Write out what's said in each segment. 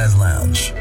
Jazz Lounge.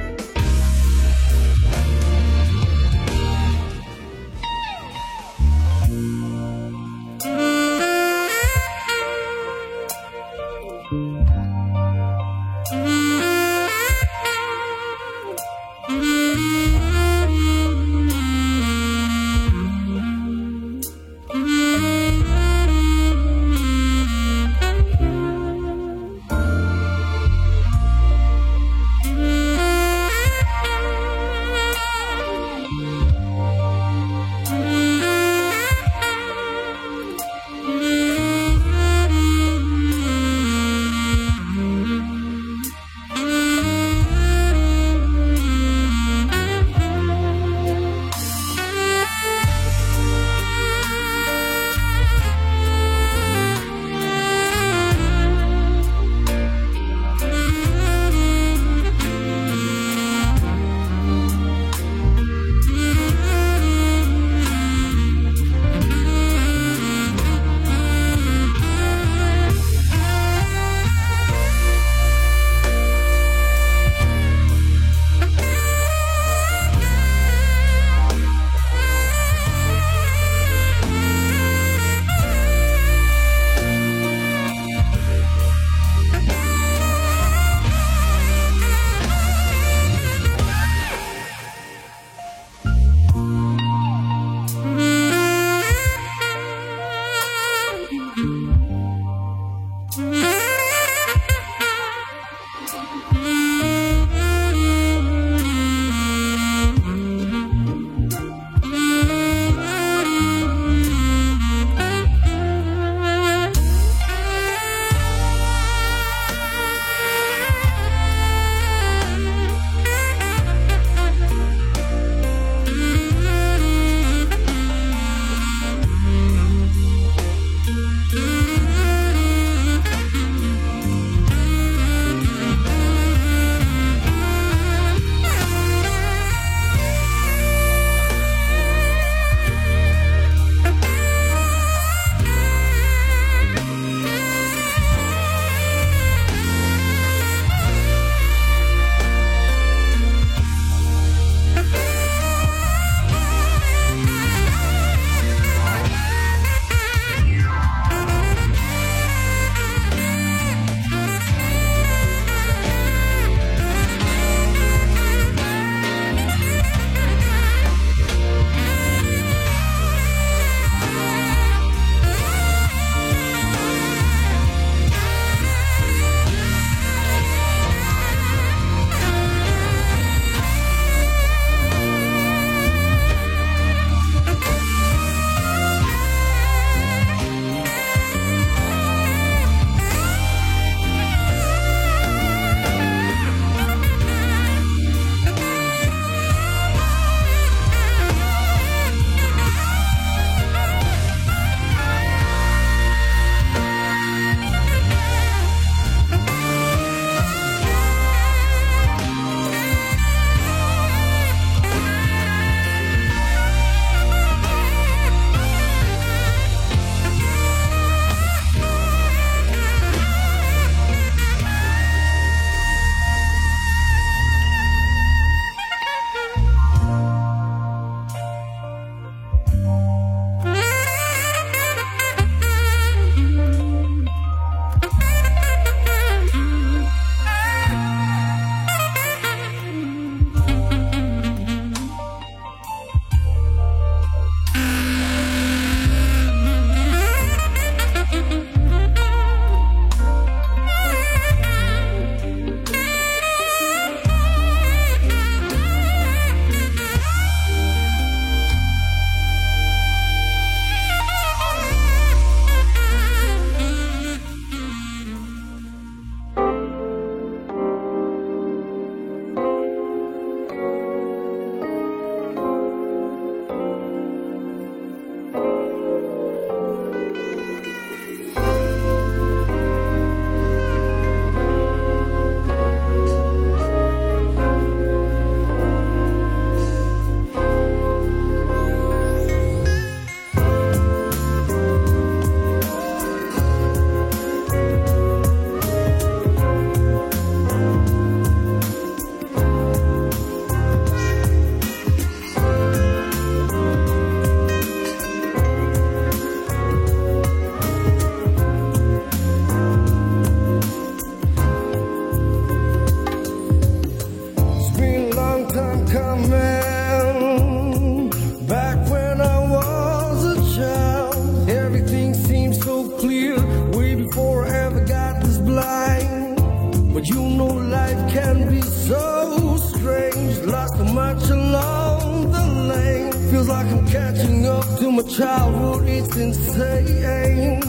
Up to my childhood. It's insane.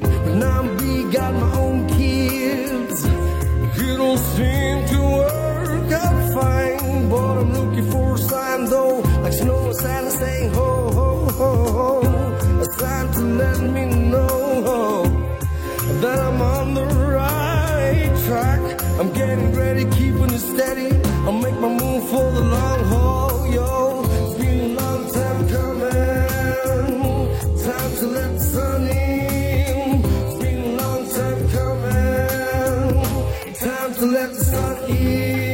But now I'm big, got my own kids. It don't seem to work out fine. But I'm looking for a sign though. Like snow, Santa saying ho, ho, ho, ho. A sign to let me know that I'm on the right track. I'm getting ready, keeping it steady. I'll make my move for the long haul, let the sun in.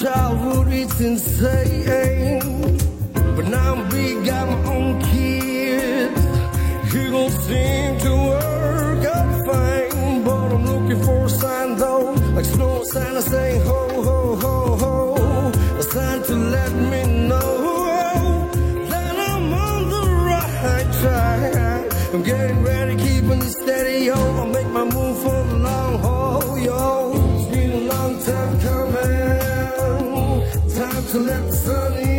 Childhood. It's insane. But now I'm big, got my own kids. It don't seem to work out fine, but I'm looking for a sign though, like snow Santa saying ho ho ho ho, a sign to let me know that I'm on the right track. I'm getting ready, keeping it steady, yo. I'll make my move for the long haul, yo. Time to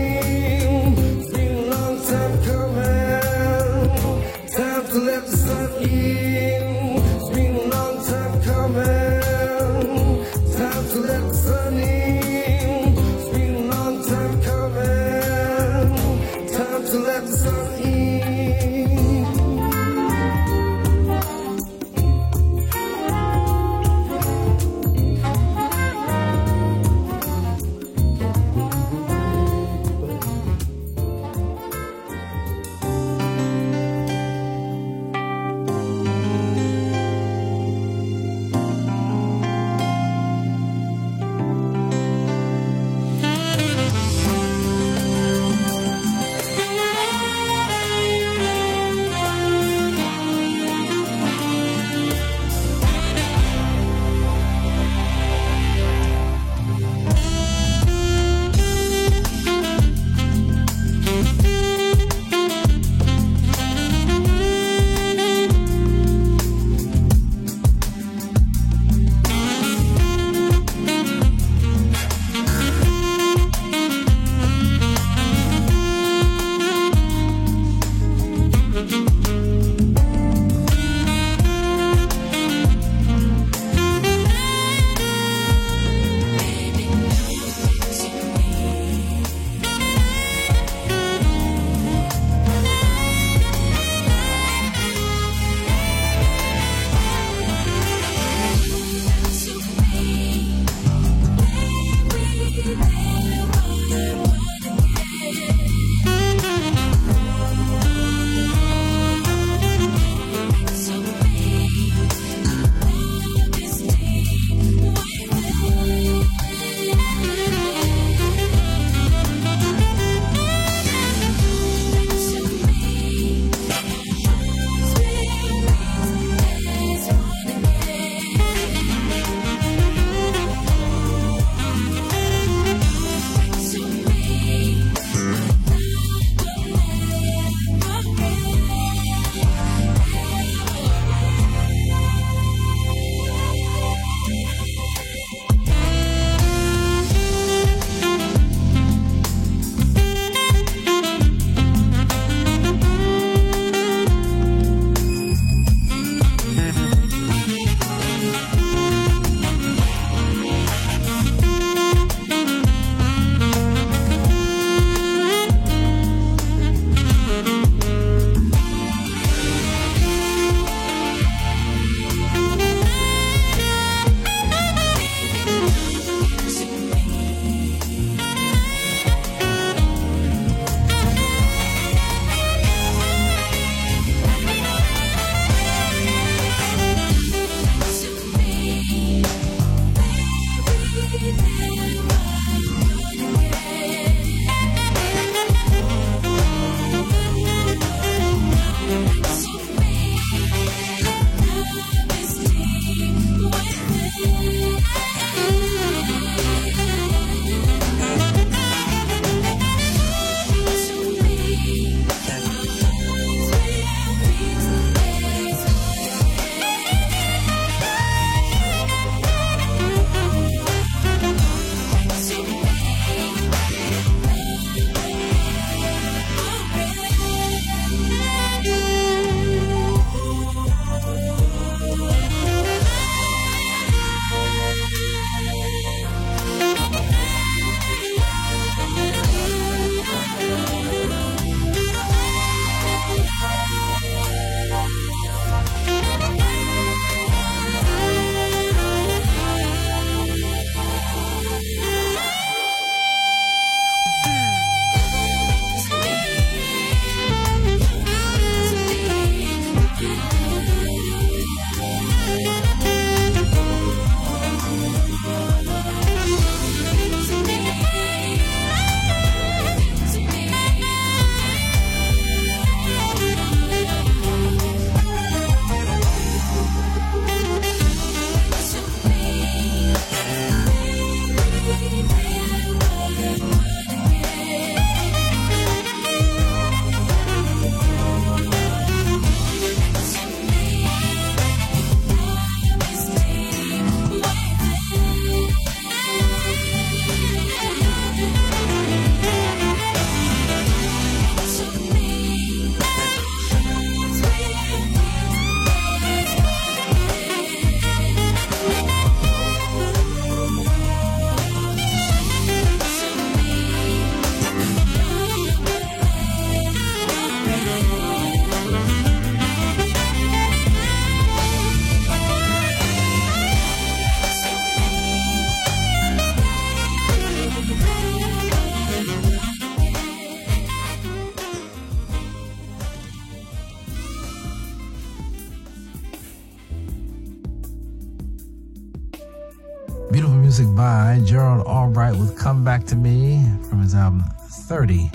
Albright with Come Back to Me from his album 30,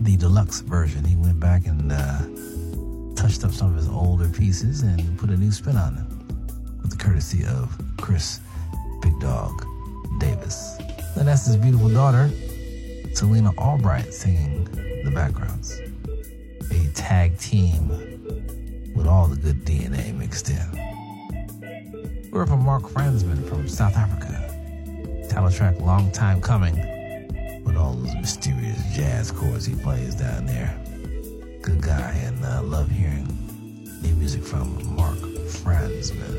the deluxe version. He went back and uh, touched up some of his older pieces and put a new spin on them with the courtesy of Chris Big Dog Davis. And that's his beautiful daughter, Selina Albright, singing the backgrounds. A tag team with all the good DNA mixed in. We're from Mark Fransman from South Africa. Title track Long Time Coming with all those mysterious jazz chords he plays down there. Good guy and uh, love hearing new music from Mark Fransman.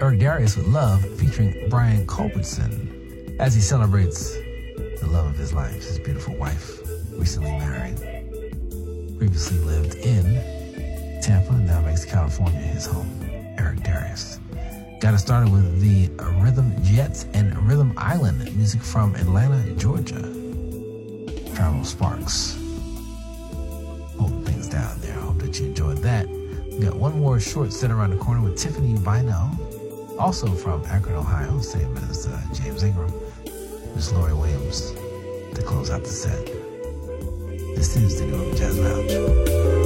Eric Darius with Love featuring Brian Culbertson as he celebrates the love of his life, his beautiful wife, recently married. Previously lived in Tampa, now makes California his home. Eric Darius. Got it started with the Rhythm Jets and Rhythm Island music from Atlanta, Georgia. Travel Sparks. Holding things down there. Hope that you enjoyed that. We got one more short set around the corner with Tiffany Bino, also from Akron, Ohio, same as uh, James Ingram. Miss Lori Williams to close out the set. This is the New Jazz Lounge.